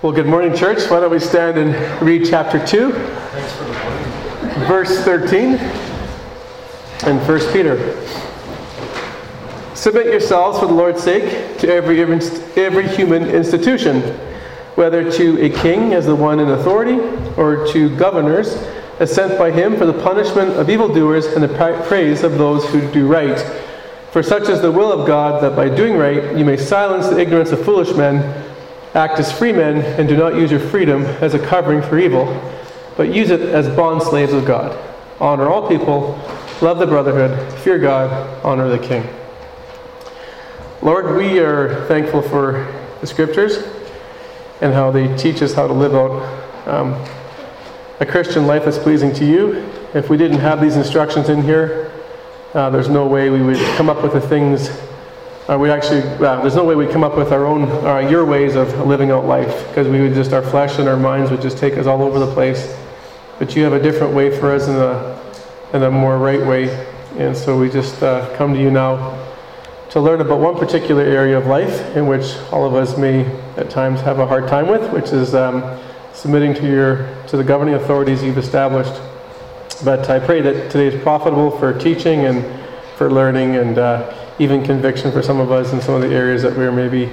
Well, good morning, church. Why don't we stand and read chapter 2, verse 13, and 1 Peter. Submit yourselves for the Lord's sake to every, every human institution, whether to a king as the one in authority, or to governors as sent by him for the punishment of evildoers and the praise of those who do right. For such is the will of God that by doing right you may silence the ignorance of foolish men Act as free men and do not use your freedom as a covering for evil, but use it as bond slaves of God. Honor all people, love the brotherhood, fear God, honor the king. Lord, we are thankful for the scriptures and how they teach us how to live out um, a Christian life that's pleasing to you. If we didn't have these instructions in here, uh, there's no way we would come up with the things uh, we actually, uh, there's no way we'd come up with our own, uh, your ways of living out life, because we would just, our flesh and our minds would just take us all over the place. But you have a different way for us in a, in a more right way. And so we just uh, come to you now to learn about one particular area of life in which all of us may at times have a hard time with, which is um, submitting to your to the governing authorities you've established. But I pray that today is profitable for teaching and for learning and uh, even conviction for some of us in some of the areas that we're maybe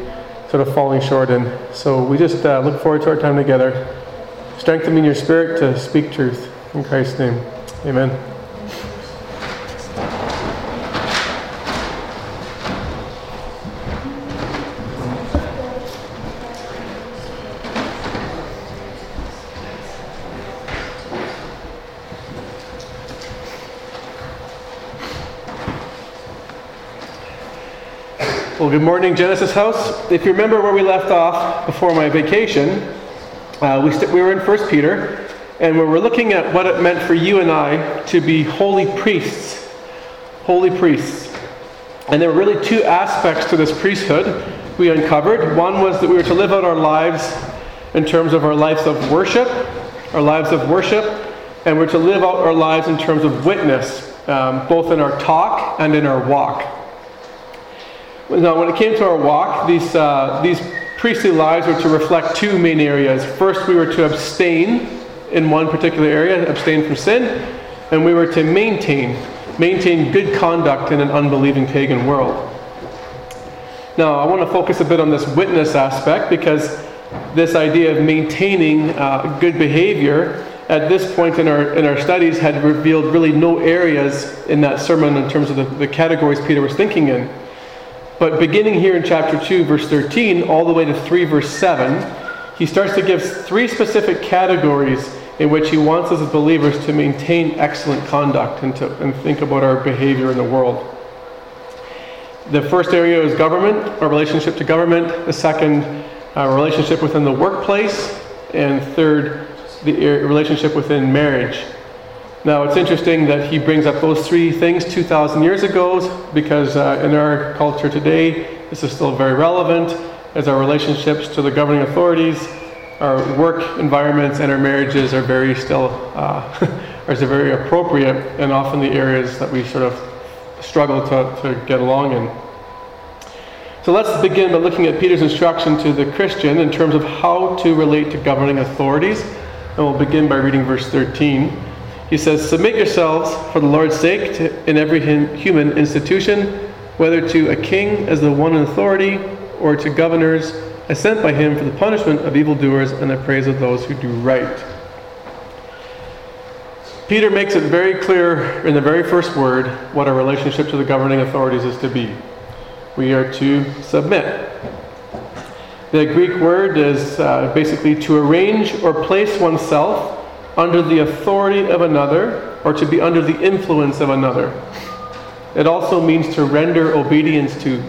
sort of falling short in. So we just uh, look forward to our time together. Strengthen me in your spirit to speak truth. In Christ's name, amen. Well, good morning, Genesis House. If you remember where we left off before my vacation, uh, we, st- we were in 1 Peter, and we were looking at what it meant for you and I to be holy priests. Holy priests. And there were really two aspects to this priesthood we uncovered. One was that we were to live out our lives in terms of our lives of worship, our lives of worship, and we're to live out our lives in terms of witness, um, both in our talk and in our walk. Now, when it came to our walk, these, uh, these priestly lives were to reflect two main areas. First, we were to abstain in one particular area, abstain from sin, and we were to maintain, maintain good conduct in an unbelieving pagan world. Now, I want to focus a bit on this witness aspect because this idea of maintaining uh, good behavior at this point in our, in our studies had revealed really no areas in that sermon in terms of the, the categories Peter was thinking in. But beginning here in chapter 2, verse 13, all the way to 3, verse 7, he starts to give three specific categories in which he wants us as believers to maintain excellent conduct and, to, and think about our behavior in the world. The first area is government, our relationship to government. The second, our relationship within the workplace. And third, the uh, relationship within marriage. Now, it's interesting that he brings up those three things 2,000 years ago because uh, in our culture today, this is still very relevant as our relationships to the governing authorities, our work environments, and our marriages are very still, uh, are very appropriate and often the areas that we sort of struggle to, to get along in. So let's begin by looking at Peter's instruction to the Christian in terms of how to relate to governing authorities. And we'll begin by reading verse 13. He says, Submit yourselves for the Lord's sake to, in every human institution, whether to a king as the one in authority, or to governors as sent by him for the punishment of evildoers and the praise of those who do right. Peter makes it very clear in the very first word what our relationship to the governing authorities is to be. We are to submit. The Greek word is uh, basically to arrange or place oneself under the authority of another or to be under the influence of another. It also means to render obedience to.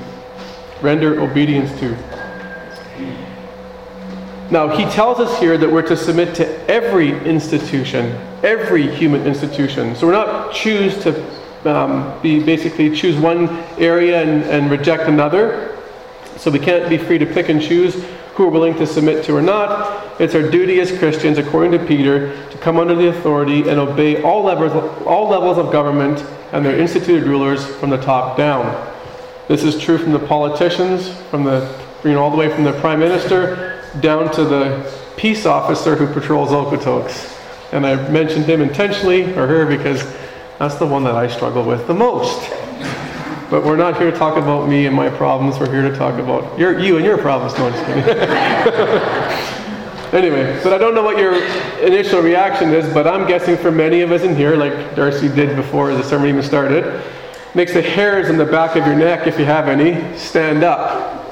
Render obedience to. Now, he tells us here that we're to submit to every institution, every human institution. So we're not choose to um, be basically choose one area and, and reject another. So we can't be free to pick and choose who we're willing to submit to or not. It's our duty as Christians, according to Peter, to come under the authority and obey all levels, all levels of government and their instituted rulers from the top down. This is true from the politicians, from the you know, all the way from the prime minister down to the peace officer who patrols Okotoks. And I mentioned him intentionally, or her, because that's the one that I struggle with the most. But we're not here to talk about me and my problems. We're here to talk about your, you and your problems. No, anyway, but I don't know what your initial reaction is, but I'm guessing for many of us in here, like Darcy did before the sermon even started, makes the hairs on the back of your neck, if you have any, stand up.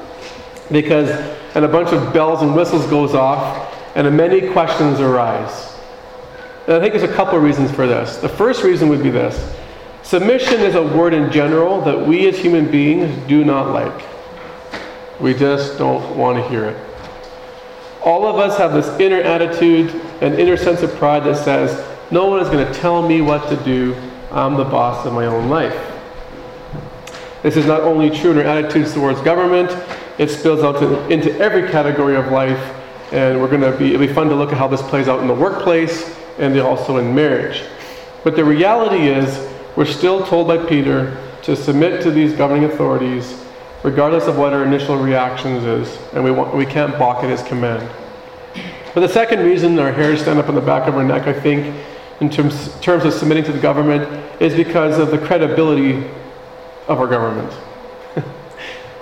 Because, and a bunch of bells and whistles goes off, and many questions arise. And I think there's a couple reasons for this. The first reason would be this Submission is a word in general that we as human beings do not like. We just don't want to hear it. All of us have this inner attitude, an inner sense of pride that says, no one is going to tell me what to do. I'm the boss of my own life. This is not only true in our attitudes towards government, it spills out to, into every category of life. And we're going to be, it'll be fun to look at how this plays out in the workplace and also in marriage. But the reality is, we're still told by Peter to submit to these governing authorities, regardless of what our initial reactions is, and we, want, we can't balk at his command. But the second reason our hairs stand up on the back of our neck, I think, in terms, terms of submitting to the government, is because of the credibility of our government.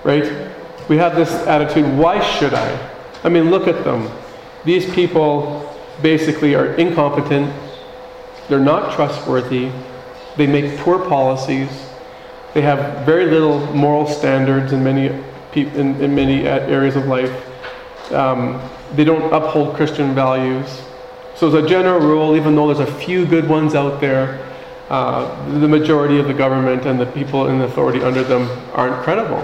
right? We have this attitude why should I? I mean, look at them. These people basically are incompetent, they're not trustworthy, they make poor policies. They have very little moral standards in many, in, in many areas of life. Um, they don't uphold Christian values. So, as a general rule, even though there's a few good ones out there, uh, the majority of the government and the people in authority under them aren't credible.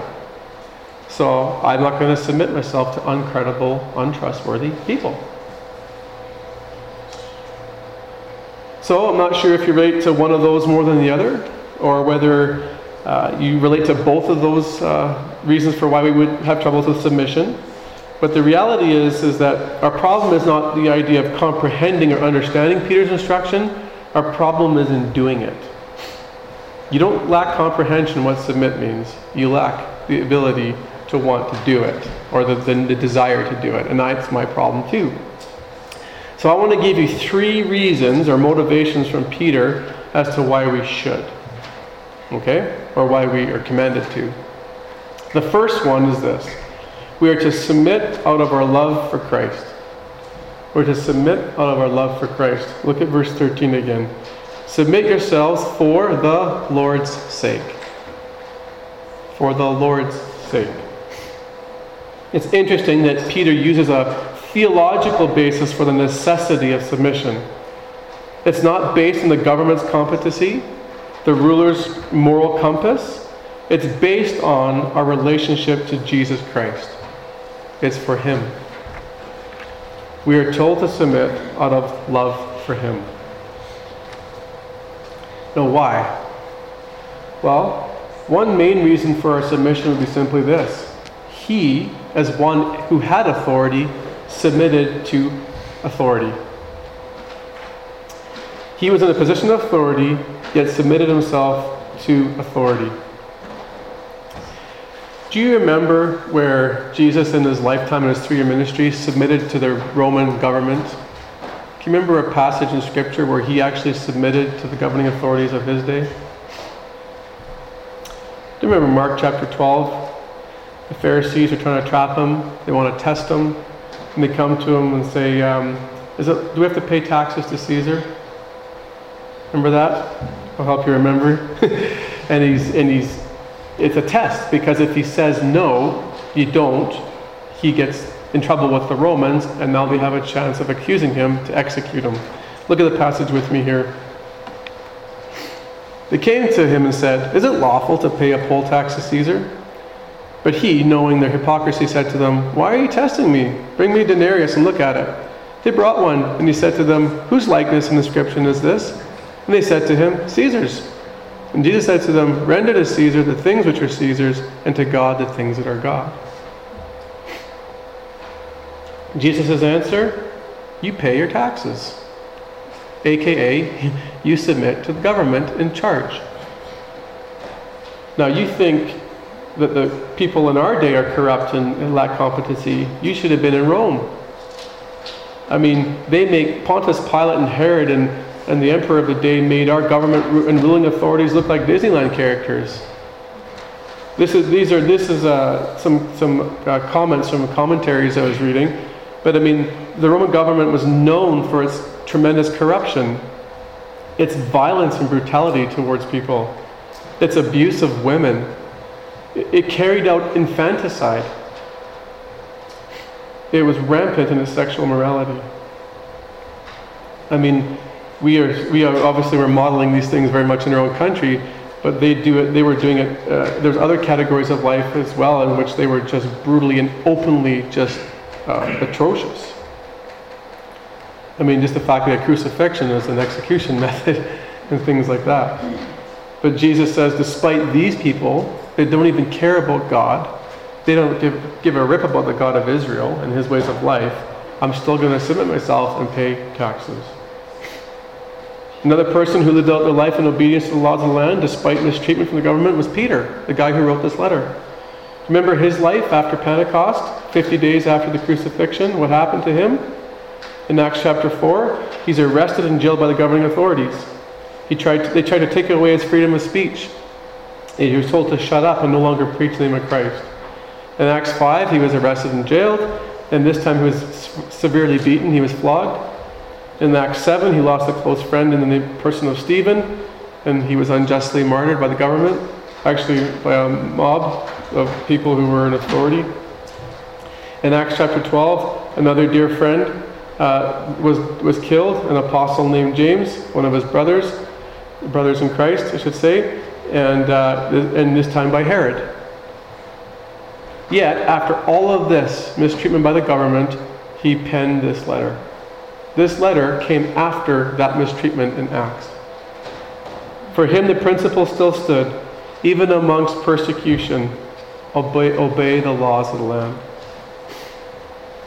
So, I'm not going to submit myself to uncredible, untrustworthy people. So I'm not sure if you relate to one of those more than the other, or whether uh, you relate to both of those uh, reasons for why we would have troubles with submission. But the reality is, is that our problem is not the idea of comprehending or understanding Peter's instruction. Our problem is in doing it. You don't lack comprehension what submit means. You lack the ability to want to do it, or the, the, the desire to do it. And that's my problem too. So I want to give you three reasons or motivations from Peter as to why we should. Okay? Or why we are commanded to. The first one is this we are to submit out of our love for Christ. We're to submit out of our love for Christ. Look at verse 13 again. Submit yourselves for the Lord's sake. For the Lord's sake. It's interesting that Peter uses a theological basis for the necessity of submission. It's not based on the government's competency, the ruler's moral compass. It's based on our relationship to Jesus Christ. It's for Him. We are told to submit out of love for Him. Now, why? Well, one main reason for our submission would be simply this He, as one who had authority, submitted to authority. He was in a position of authority, yet submitted himself to authority. Do you remember where Jesus, in his lifetime and his three year ministry, submitted to the Roman government? Do you remember a passage in Scripture where he actually submitted to the governing authorities of his day? Do you remember Mark chapter 12? The Pharisees are trying to trap him, they want to test him and they come to him and say, um, is it, do we have to pay taxes to Caesar? Remember that? I'll help you remember. and he's, and he's, it's a test because if he says no, you don't, he gets in trouble with the Romans, and now they have a chance of accusing him to execute him. Look at the passage with me here. They came to him and said, Is it lawful to pay a poll tax to Caesar? But he, knowing their hypocrisy, said to them, Why are you testing me? Bring me a denarius and look at it. They brought one, and he said to them, Whose likeness and inscription is this? And they said to him, Caesar's. And Jesus said to them, Render to Caesar the things which are Caesar's, and to God the things that are God. Jesus' answer, You pay your taxes. AKA, you submit to the government in charge. Now you think that the people in our day are corrupt and, and lack competency, you should have been in Rome. I mean, they make Pontius Pilate and Herod and, and the emperor of the day made our government and ruling authorities look like Disneyland characters. This is, these are, this is uh, some, some uh, comments from commentaries I was reading. But I mean, the Roman government was known for its tremendous corruption, its violence and brutality towards people, its abuse of women. It, carried out infanticide. It was rampant in its sexual morality. I mean, we are, we are obviously we're modeling these things very much in our own country, but they do it. They were doing it. Uh, there's other categories of life as well in which they were just brutally and openly just uh, atrocious. I mean, just the fact that crucifixion is an execution method and things like that. But Jesus says, despite these people, they don't even care about God. They don't give, give a rip about the God of Israel and his ways of life. I'm still going to submit myself and pay taxes. Another person who lived out their life in obedience to the laws of the land despite mistreatment from the government was Peter, the guy who wrote this letter. Remember his life after Pentecost, 50 days after the crucifixion? What happened to him? In Acts chapter 4, he's arrested and jailed by the governing authorities. He tried to, they tried to take away his freedom of speech. He was told to shut up and no longer preach the name of Christ. In Acts 5, he was arrested and jailed, and this time he was severely beaten. He was flogged. In Acts 7, he lost a close friend in the person of Stephen, and he was unjustly martyred by the government, actually by a mob of people who were in authority. In Acts chapter 12, another dear friend uh, was, was killed, an apostle named James, one of his brothers, brothers in Christ, I should say, and, uh, and this time by Herod. Yet, after all of this mistreatment by the government, he penned this letter. This letter came after that mistreatment in Acts. For him, the principle still stood, even amongst persecution, obey, obey the laws of the land.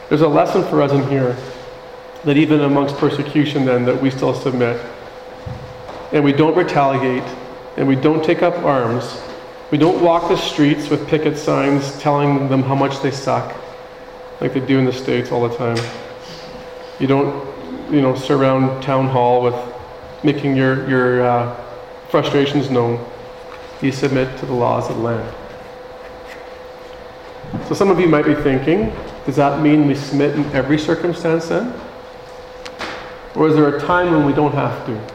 There's a lesson for us in here that even amongst persecution, then, that we still submit. And we don't retaliate, and we don't take up arms. We don't walk the streets with picket signs telling them how much they suck, like they do in the States all the time. You don't you know, surround town hall with making your, your uh, frustrations known. You submit to the laws of the land. So some of you might be thinking, does that mean we submit in every circumstance then? Or is there a time when we don't have to?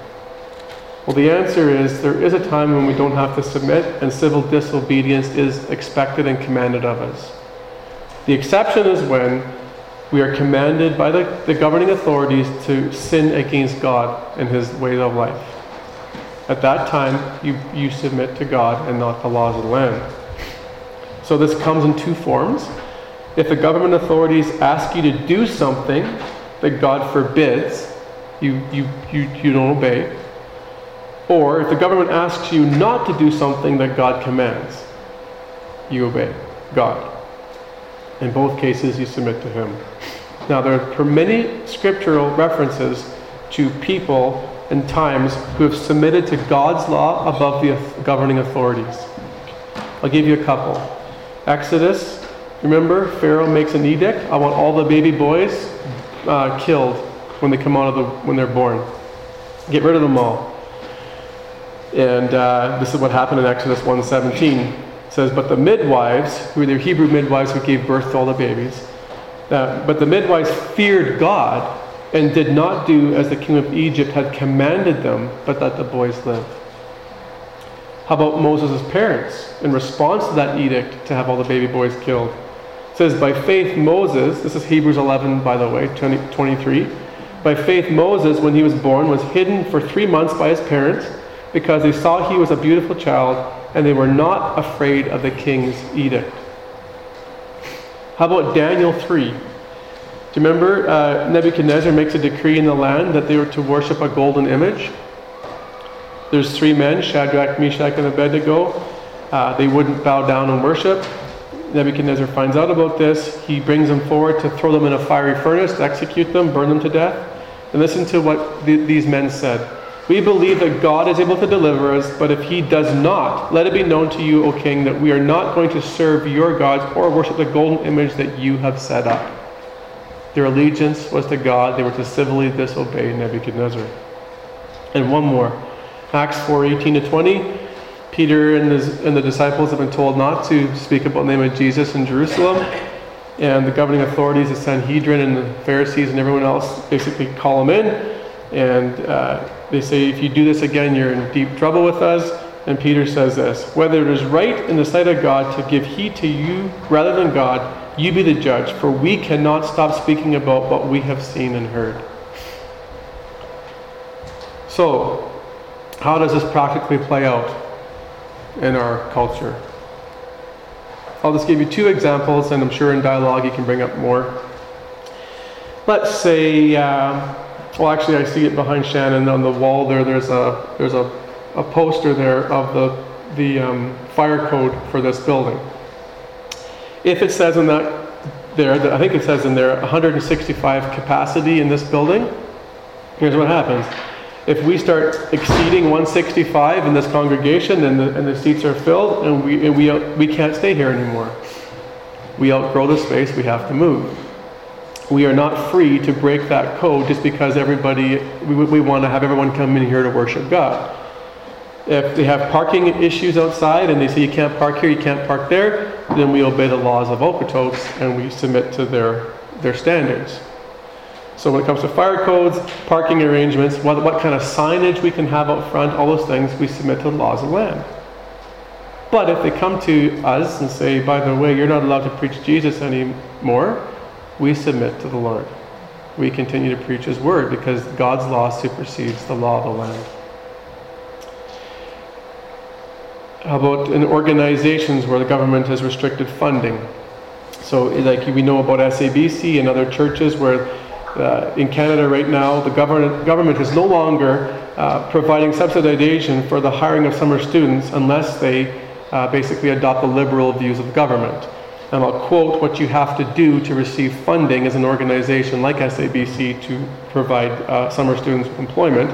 Well, the answer is there is a time when we don't have to submit, and civil disobedience is expected and commanded of us. The exception is when we are commanded by the, the governing authorities to sin against God and his way of life. At that time, you, you submit to God and not the laws of the land. So this comes in two forms. If the government authorities ask you to do something that God forbids, you, you, you, you don't obey. Or if the government asks you not to do something that God commands, you obey God. In both cases, you submit to Him. Now, there are many scriptural references to people and times who have submitted to God's law above the governing authorities. I'll give you a couple. Exodus, remember, Pharaoh makes an edict. I want all the baby boys uh, killed when they come out of the when they're born. Get rid of them all. And uh, this is what happened in Exodus 1:17 says, But the midwives, who were the Hebrew midwives who gave birth to all the babies, uh, but the midwives feared God and did not do as the king of Egypt had commanded them, but let the boys live. How about Moses' parents in response to that edict to have all the baby boys killed? It says, By faith, Moses, this is Hebrews 11, by the way, 20, 23. By faith, Moses, when he was born, was hidden for three months by his parents because they saw he was a beautiful child and they were not afraid of the king's edict. How about Daniel 3? Do you remember uh, Nebuchadnezzar makes a decree in the land that they were to worship a golden image? There's three men, Shadrach, Meshach, and Abednego. Uh, they wouldn't bow down and worship. Nebuchadnezzar finds out about this. He brings them forward to throw them in a fiery furnace, to execute them, burn them to death. And listen to what th- these men said. We believe that God is able to deliver us, but if he does not, let it be known to you, O king, that we are not going to serve your gods or worship the golden image that you have set up. Their allegiance was to God, they were to civilly disobey Nebuchadnezzar. And one more. Acts 4 18 to 20. Peter and, his, and the disciples have been told not to speak about the name of Jesus in Jerusalem. And the governing authorities, the Sanhedrin and the Pharisees and everyone else, basically call them in. And uh, they say, if you do this again, you're in deep trouble with us. And Peter says this Whether it is right in the sight of God to give heed to you rather than God, you be the judge, for we cannot stop speaking about what we have seen and heard. So, how does this practically play out in our culture? I'll just give you two examples, and I'm sure in dialogue you can bring up more. Let's say. Uh, well, actually, I see it behind Shannon on the wall there. There's a there's a, a poster there of the the um, fire code for this building. If it says in that there, I think it says in there 165 capacity in this building. Here's what happens. If we start exceeding 165 in this congregation and the, and the seats are filled and we, and we, we can't stay here anymore, we outgrow the space, we have to move we are not free to break that code just because everybody, we, we want to have everyone come in here to worship God. If they have parking issues outside and they say you can't park here, you can't park there, then we obey the laws of Okotoks and we submit to their, their standards. So when it comes to fire codes, parking arrangements, what, what kind of signage we can have out front, all those things, we submit to the laws of land. But if they come to us and say, by the way, you're not allowed to preach Jesus anymore, we submit to the Lord. We continue to preach His word because God's law supersedes the law of the land. How about in organizations where the government has restricted funding? So, like we know about SABC and other churches where uh, in Canada right now, the government, government is no longer uh, providing subsidization for the hiring of summer students unless they uh, basically adopt the liberal views of government. And I'll quote what you have to do to receive funding as an organization like SABC to provide uh, summer students with employment.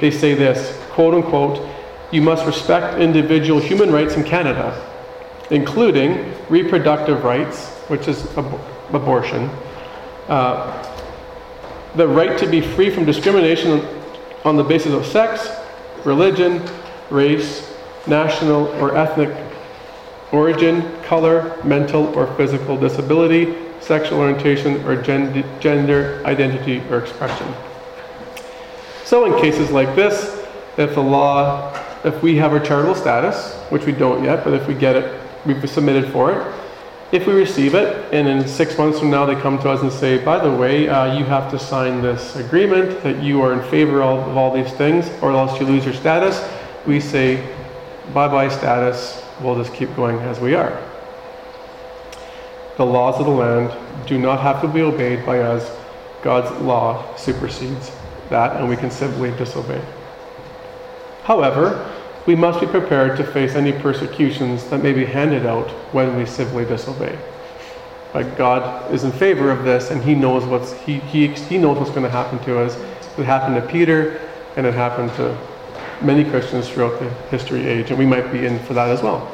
They say this quote unquote, you must respect individual human rights in Canada, including reproductive rights, which is ab- abortion, uh, the right to be free from discrimination on the basis of sex, religion, race, national or ethnic origin, color, mental or physical disability, sexual orientation, or gender identity or expression. So, in cases like this, if the law, if we have our charitable status, which we don't yet, but if we get it, we've submitted for it. If we receive it, and in six months from now they come to us and say, by the way, uh, you have to sign this agreement that you are in favor of, of all these things, or else you lose your status, we say, bye bye status, we'll just keep going as we are. The laws of the land do not have to be obeyed by us. God's law supersedes that, and we can simply disobey. However, we must be prepared to face any persecutions that may be handed out when we simply disobey. But God is in favor of this, and He knows what's He He, he knows what's going to happen to us. It happened to Peter, and it happened to many Christians throughout the history age, and we might be in for that as well.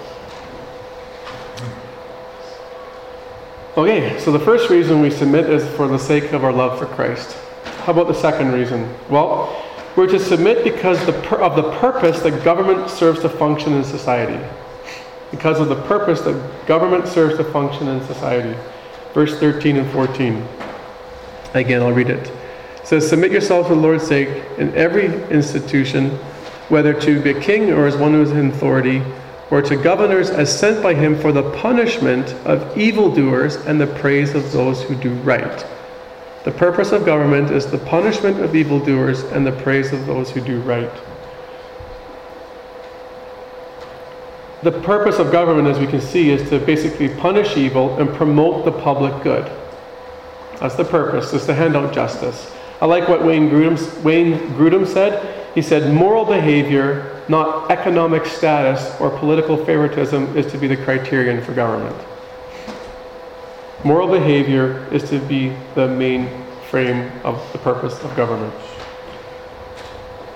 Okay, so the first reason we submit is for the sake of our love for Christ. How about the second reason? Well, we're to submit because of the purpose that government serves to function in society. Because of the purpose that government serves to function in society. Verse 13 and 14. Again, I'll read it. It says, Submit yourselves for the Lord's sake in every institution whether to be a king or as one who is in authority, or to governors as sent by him for the punishment of evildoers and the praise of those who do right. The purpose of government is the punishment of evildoers and the praise of those who do right. The purpose of government, as we can see, is to basically punish evil and promote the public good. That's the purpose, is to hand out justice. I like what Wayne Grudem, Wayne Grudem said. He said, moral behavior, not economic status or political favoritism, is to be the criterion for government. Moral behavior is to be the main frame of the purpose of government.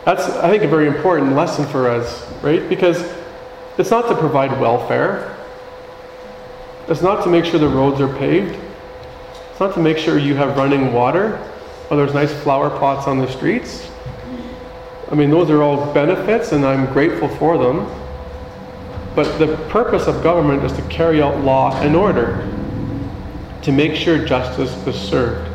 That's, I think, a very important lesson for us, right? Because it's not to provide welfare, it's not to make sure the roads are paved, it's not to make sure you have running water or there's nice flower pots on the streets. I mean, those are all benefits, and I'm grateful for them. But the purpose of government is to carry out law and order, to make sure justice is served.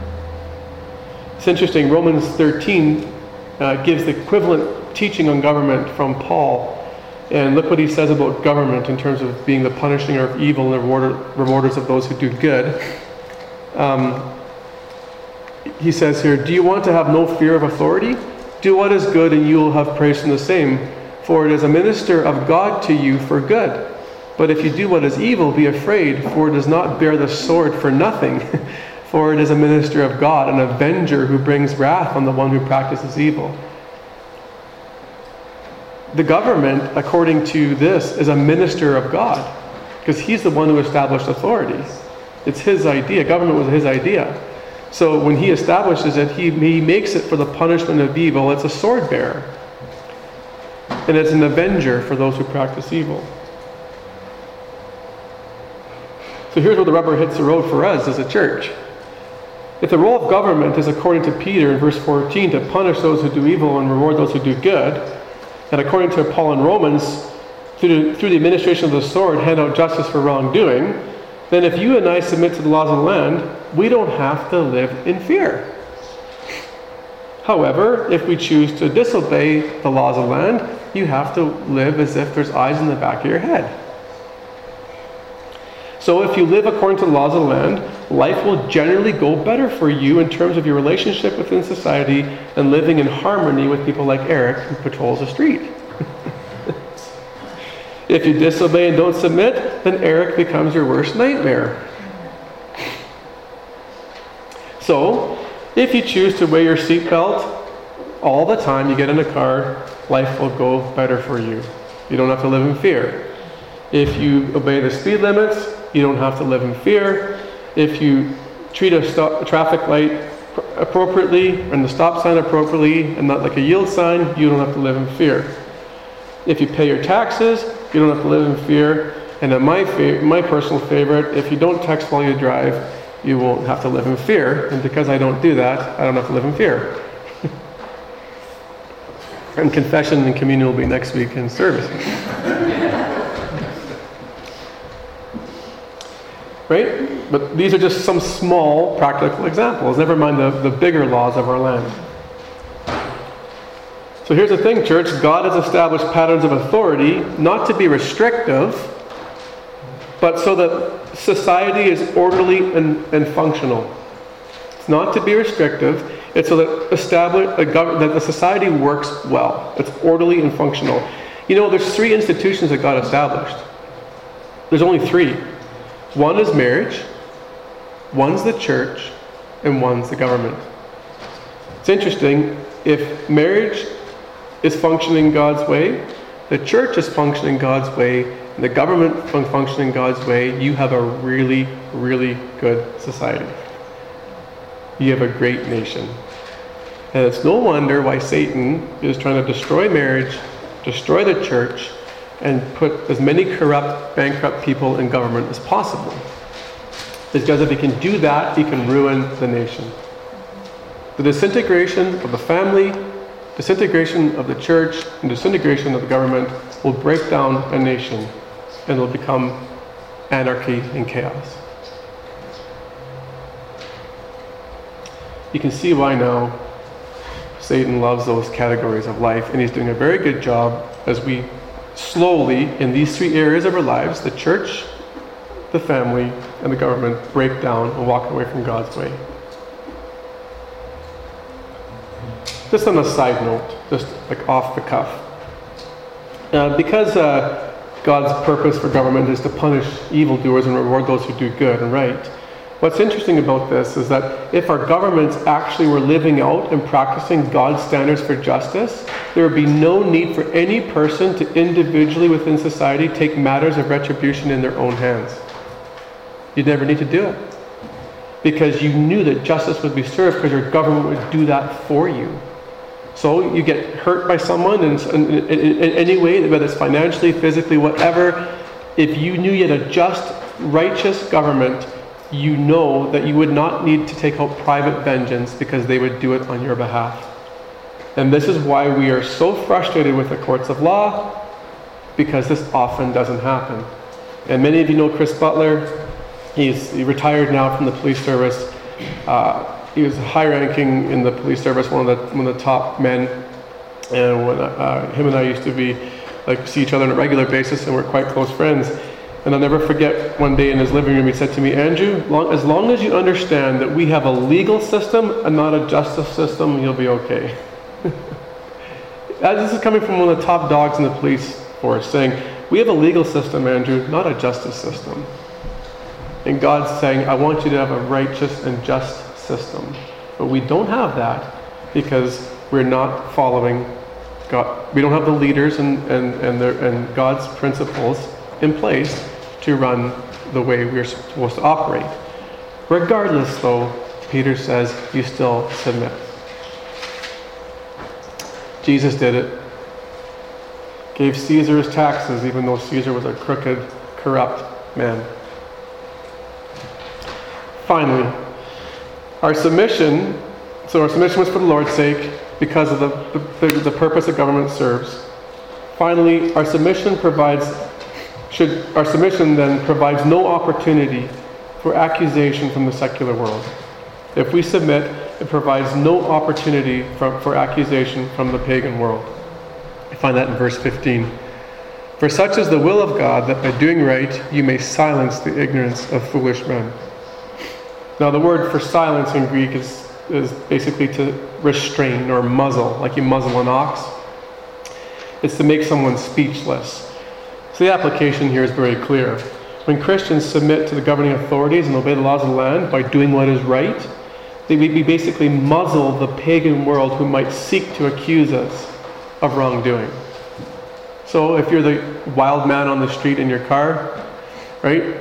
It's interesting, Romans 13 uh, gives the equivalent teaching on government from Paul. And look what he says about government in terms of being the punishing of evil and the rewarder, rewarders of those who do good. Um, he says here, Do you want to have no fear of authority? Do what is good, and you will have praise from the same. For it is a minister of God to you for good. But if you do what is evil, be afraid, for it does not bear the sword for nothing. for it is a minister of God, an avenger who brings wrath on the one who practices evil. The government, according to this, is a minister of God, because he's the one who established authority. It's his idea. Government was his idea. So when he establishes it, he, he makes it for the punishment of evil. It's a sword bearer. And it's an avenger for those who practice evil. So here's where the rubber hits the road for us as a church. If the role of government is, according to Peter in verse 14, to punish those who do evil and reward those who do good, and according to Paul in Romans, through the, through the administration of the sword, hand out justice for wrongdoing, then if you and I submit to the laws of the land, we don't have to live in fear. However, if we choose to disobey the laws of the land, you have to live as if there's eyes in the back of your head. So if you live according to the laws of the land, life will generally go better for you in terms of your relationship within society and living in harmony with people like Eric who patrols the street. If you disobey and don't submit, then Eric becomes your worst nightmare. So, if you choose to wear your seatbelt all the time you get in a car, life will go better for you. You don't have to live in fear. If you obey the speed limits, you don't have to live in fear. If you treat a, stop, a traffic light appropriately and the stop sign appropriately and not like a yield sign, you don't have to live in fear. If you pay your taxes, you don't have to live in fear. And then my, my personal favorite, if you don't text while you drive, you won't have to live in fear. And because I don't do that, I don't have to live in fear. and confession and communion will be next week in service. right? But these are just some small practical examples, never mind the, the bigger laws of our land. So here's the thing, church God has established patterns of authority not to be restrictive, but so that society is orderly and, and functional. It's not to be restrictive, it's so that, establish, that the society works well. It's orderly and functional. You know, there's three institutions that God established. There's only three. One is marriage, one's the church, and one's the government. It's interesting, if marriage is functioning God's way, the church is functioning God's way, and the government functioning God's way, you have a really, really good society. You have a great nation. And it's no wonder why Satan is trying to destroy marriage, destroy the church, and put as many corrupt, bankrupt people in government as possible. Because if he can do that, he can ruin the nation. The disintegration of the family, Disintegration of the church and disintegration of the government will break down a nation and it will become anarchy and chaos. You can see why now Satan loves those categories of life, and he's doing a very good job as we slowly, in these three areas of our lives the church, the family, and the government break down and walk away from God's way. Just on a side note, just like off the cuff. Uh, because uh, God's purpose for government is to punish evildoers and reward those who do good and right. What's interesting about this is that if our governments actually were living out and practicing God's standards for justice, there would be no need for any person to individually within society take matters of retribution in their own hands. You'd never need to do it. Because you knew that justice would be served because your government would do that for you. So you get hurt by someone in, in, in, in any way, whether it's financially, physically, whatever. If you knew you had a just, righteous government, you know that you would not need to take out private vengeance because they would do it on your behalf. And this is why we are so frustrated with the courts of law, because this often doesn't happen. And many of you know Chris Butler. He's he retired now from the police service. Uh, he was high ranking in the police service, one of the, one of the top men. And when uh, him and I used to be like see each other on a regular basis, and we're quite close friends. And I'll never forget one day in his living room, he said to me, Andrew, long, as long as you understand that we have a legal system and not a justice system, you'll be okay. this is coming from one of the top dogs in the police force, saying, We have a legal system, Andrew, not a justice system. And God's saying, I want you to have a righteous and just system. But we don't have that because we're not following God. We don't have the leaders and, and, and, their, and God's principles in place to run the way we're supposed to operate. Regardless, though, Peter says, you still submit. Jesus did it. Gave Caesar his taxes, even though Caesar was a crooked, corrupt man. Finally, our submission, so our submission was for the Lord's sake because of the, the, the purpose that government serves. Finally, our submission provides, should, our submission then provides no opportunity for accusation from the secular world. If we submit, it provides no opportunity for, for accusation from the pagan world. I find that in verse 15. For such is the will of God that by doing right you may silence the ignorance of foolish men. Now, the word for silence in Greek is, is basically to restrain or muzzle, like you muzzle an ox. It's to make someone speechless. So the application here is very clear. When Christians submit to the governing authorities and obey the laws of the land by doing what is right, they we basically muzzle the pagan world who might seek to accuse us of wrongdoing. So if you're the wild man on the street in your car, right,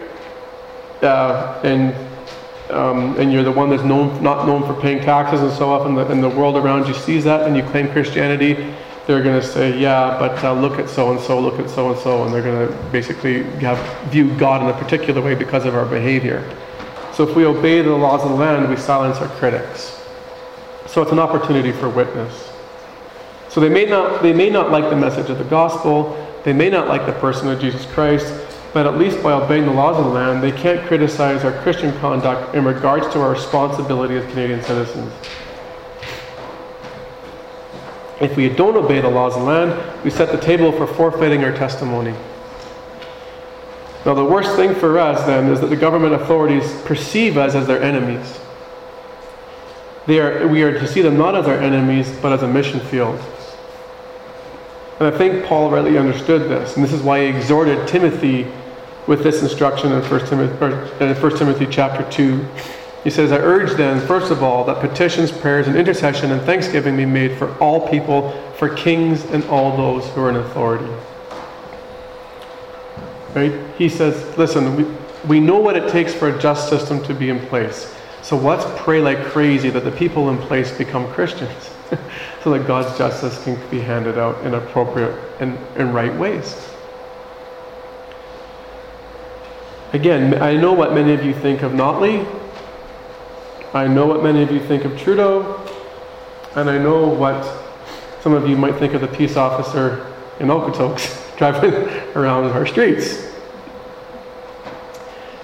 uh, and um, and you're the one that's known, not known for paying taxes and so often, the, and the world around you sees that, and you claim Christianity, they're going to say, yeah, but uh, look at so and so, look at so and so, and they're going to basically have view God in a particular way because of our behavior. So if we obey the laws of the land, we silence our critics. So it's an opportunity for witness. So they may not, they may not like the message of the gospel, they may not like the person of Jesus Christ, but at least by obeying the laws of the land, they can't criticize our Christian conduct in regards to our responsibility as Canadian citizens. If we don't obey the laws of the land, we set the table for forfeiting our testimony. Now, the worst thing for us then is that the government authorities perceive us as their enemies. They are, we are to see them not as our enemies, but as a mission field. And I think Paul rightly understood this, and this is why he exhorted Timothy with this instruction in 1 Timothy, in 1 Timothy chapter 2. He says, I urge then, first of all, that petitions, prayers, and intercession and thanksgiving be made for all people, for kings and all those who are in authority. Right? He says, listen, we, we know what it takes for a just system to be in place. So let's pray like crazy that the people in place become Christians so that God's justice can be handed out in appropriate and, and right ways. Again, I know what many of you think of Notley. I know what many of you think of Trudeau. And I know what some of you might think of the peace officer in Okotoks driving around our streets.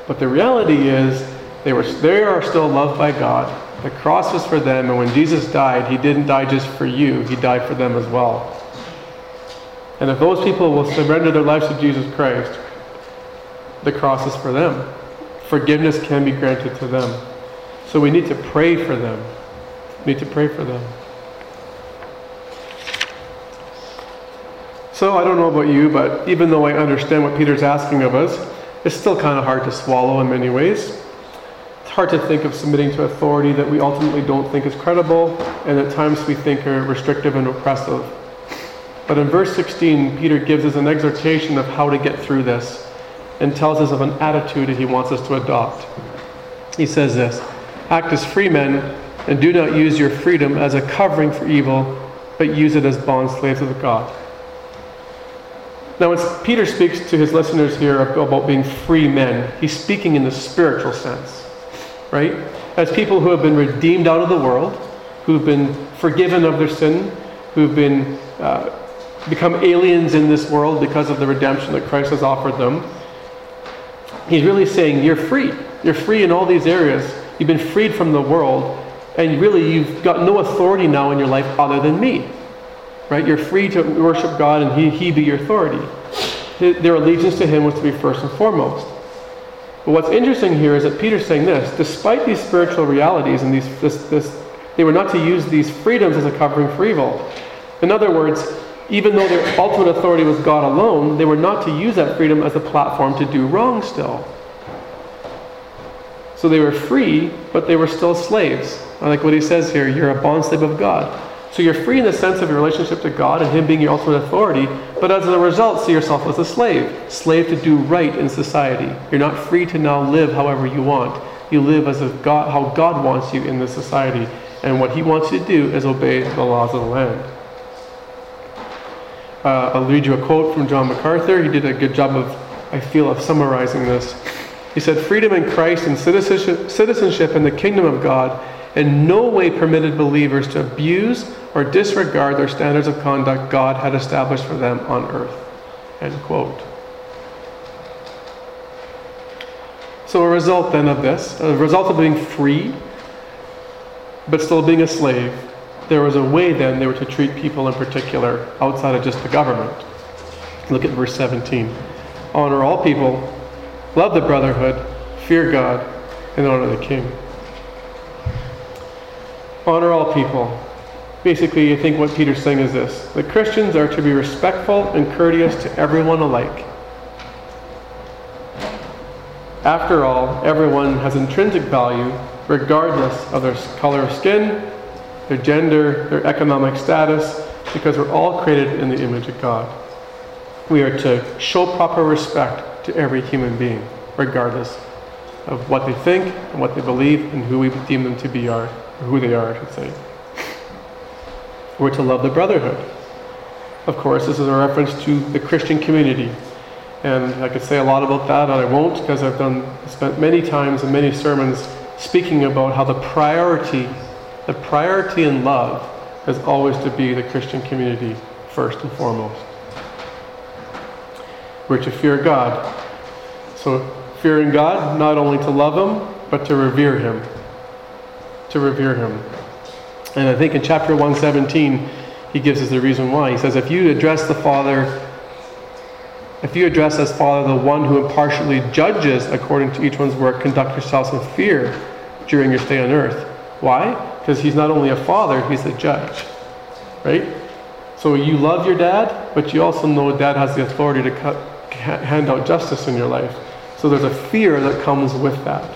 But the reality is, they, were, they are still loved by God. The cross was for them, and when Jesus died, he didn't die just for you, he died for them as well. And if those people will surrender their lives to Jesus Christ, the cross is for them. Forgiveness can be granted to them. So we need to pray for them. We need to pray for them. So I don't know about you, but even though I understand what Peter's asking of us, it's still kind of hard to swallow in many ways. Hard to think of submitting to authority that we ultimately don't think is credible, and at times we think are restrictive and oppressive. But in verse 16, Peter gives us an exhortation of how to get through this and tells us of an attitude that he wants us to adopt. He says this Act as free men and do not use your freedom as a covering for evil, but use it as bond slaves of God. Now, when Peter speaks to his listeners here about being free men, he's speaking in the spiritual sense, right? As people who have been redeemed out of the world, who've been forgiven of their sin, who've been uh, become aliens in this world because of the redemption that Christ has offered them. He's really saying you're free. You're free in all these areas. You've been freed from the world, and really you've got no authority now in your life other than me. Right? You're free to worship God and He, he be your authority. Their allegiance to Him was to be first and foremost. But what's interesting here is that Peter's saying this despite these spiritual realities and these, this, this, they were not to use these freedoms as a covering for evil. In other words, even though their ultimate authority was God alone, they were not to use that freedom as a platform to do wrong still. So they were free, but they were still slaves. I like what he says here you're a bondslave of God. So you're free in the sense of your relationship to God and Him being your ultimate authority, but as a result, see yourself as a slave. Slave to do right in society. You're not free to now live however you want. You live as if God, how God wants you in this society. And what He wants you to do is obey the laws of the land. Uh, I'll read you a quote from John MacArthur. He did a good job of, I feel, of summarizing this. He said, Freedom in Christ and citizenship, citizenship in the kingdom of God in no way permitted believers to abuse or disregard their standards of conduct God had established for them on earth. End quote. So, a result then of this, a result of being free, but still being a slave, there was a way then they were to treat people in particular outside of just the government. Look at verse 17. Honor all people, love the brotherhood, fear God, and honor the king. Honor all people. Basically, I think what Peter's saying is this that Christians are to be respectful and courteous to everyone alike. After all, everyone has intrinsic value regardless of their color of skin, their gender, their economic status, because we're all created in the image of God. We are to show proper respect to every human being, regardless of what they think and what they believe and who we deem them to be are, who they are, I should say. We're to love the brotherhood. Of course, this is a reference to the Christian community. And I could say a lot about that, and I won't because I've done spent many times in many sermons speaking about how the priority, the priority in love is always to be the Christian community first and foremost. We're to fear God. So fearing God, not only to love Him, but to revere Him. To revere Him. And I think in chapter 117, he gives us the reason why. He says, If you address the Father, if you address as Father the one who impartially judges according to each one's work, conduct yourselves in fear during your stay on earth. Why? Because he's not only a father, he's a judge. Right? So you love your dad, but you also know dad has the authority to cut, hand out justice in your life. So there's a fear that comes with that.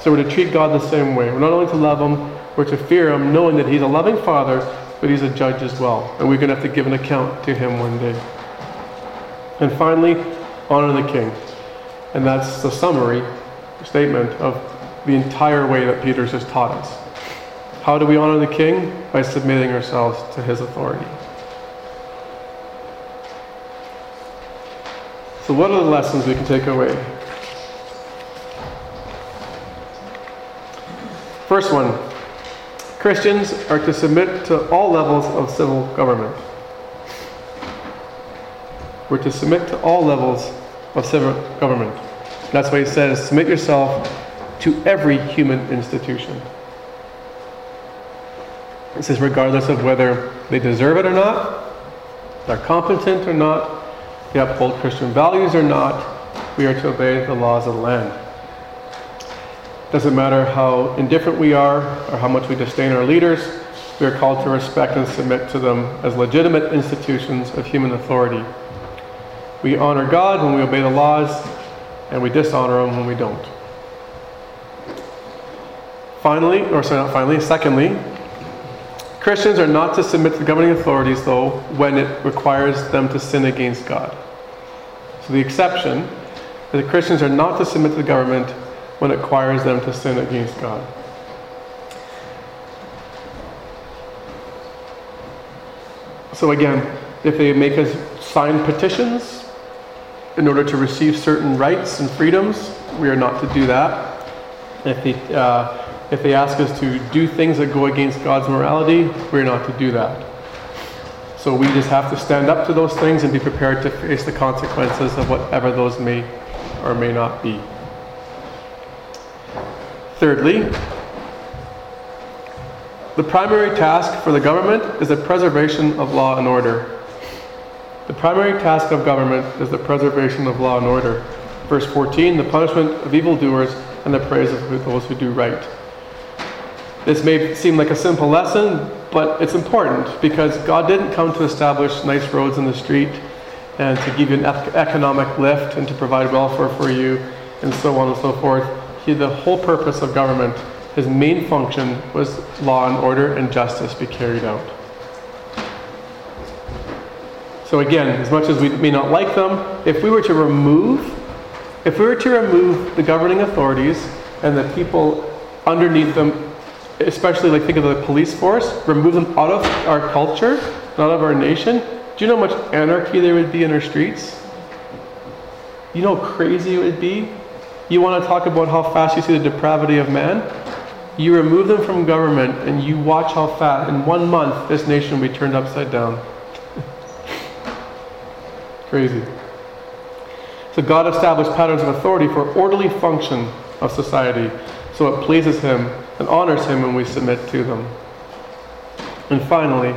So we're to treat God the same way. We're not only to love him, we're to fear him, knowing that he's a loving father, but he's a judge as well. And we're going to have to give an account to him one day. And finally, honor the king. And that's the summary statement of the entire way that Peter's has taught us. How do we honor the king? By submitting ourselves to his authority. So, what are the lessons we can take away? First one Christians are to submit to all levels of civil government. We're to submit to all levels of civil government. That's why he says, submit yourself to every human institution. It says, regardless of whether they deserve it or not, they're competent or not, they uphold Christian values or not, we are to obey the laws of the land. Doesn't matter how indifferent we are or how much we disdain our leaders, we are called to respect and submit to them as legitimate institutions of human authority. We honor God when we obey the laws, and we dishonor Him when we don't. Finally, or sorry, not finally, secondly, Christians are not to submit to the governing authorities, though, when it requires them to sin against God. So the exception is that Christians are not to submit to the government when it requires them to sin against God. So again, if they make us sign petitions in order to receive certain rights and freedoms, we are not to do that. If they, uh, if they ask us to do things that go against God's morality, we're not to do that. So we just have to stand up to those things and be prepared to face the consequences of whatever those may or may not be. Thirdly, the primary task for the government is the preservation of law and order. The primary task of government is the preservation of law and order. Verse 14, the punishment of evildoers and the praise of those who do right. This may seem like a simple lesson, but it's important because God didn't come to establish nice roads in the street and to give you an economic lift and to provide welfare for you and so on and so forth. He, the whole purpose of government, his main function was law and order and justice be carried out. So again, as much as we may not like them, if we were to remove, if we were to remove the governing authorities and the people underneath them, especially like think of the police force, remove them out of our culture, out of our nation, do you know how much anarchy there would be in our streets? You know how crazy it would be? You want to talk about how fast you see the depravity of man? You remove them from government and you watch how fast, in one month, this nation will be turned upside down. Crazy. So God established patterns of authority for orderly function of society, so it pleases Him and honors Him when we submit to them. And finally,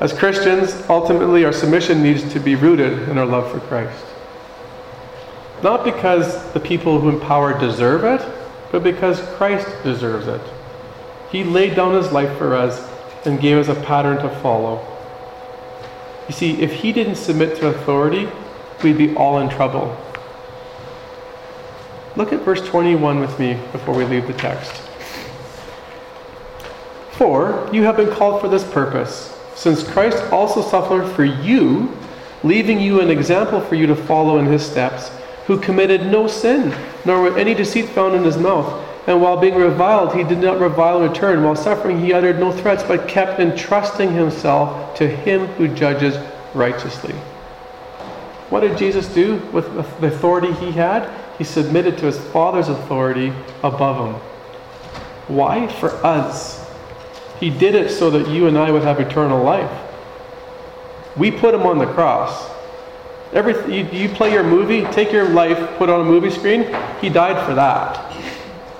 as Christians, ultimately our submission needs to be rooted in our love for Christ. Not because the people who empower deserve it, but because Christ deserves it. He laid down his life for us and gave us a pattern to follow. You see, if he didn't submit to authority, we'd be all in trouble. Look at verse 21 with me before we leave the text. For you have been called for this purpose, since Christ also suffered for you, leaving you an example for you to follow in his steps, who committed no sin, nor was any deceit found in his mouth. And while being reviled, he did not revile in return. While suffering, he uttered no threats, but kept entrusting himself to him who judges righteously. What did Jesus do with the authority he had? He submitted to his Father's authority above him. Why? For us. He did it so that you and I would have eternal life. We put him on the cross. Every, you, you play your movie, take your life, put on a movie screen. He died for that.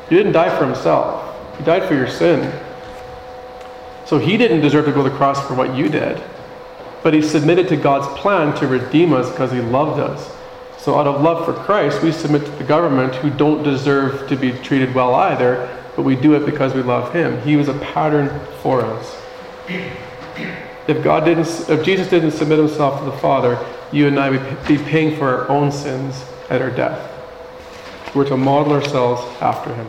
He didn't die for himself, He died for your sin. So He didn't deserve to go to the cross for what you did. But He submitted to God's plan to redeem us because He loved us. So, out of love for Christ, we submit to the government who don't deserve to be treated well either, but we do it because we love Him. He was a pattern for us. If God didn't, if Jesus didn't submit Himself to the Father, you and I would be paying for our own sins at our death. We're to model ourselves after him.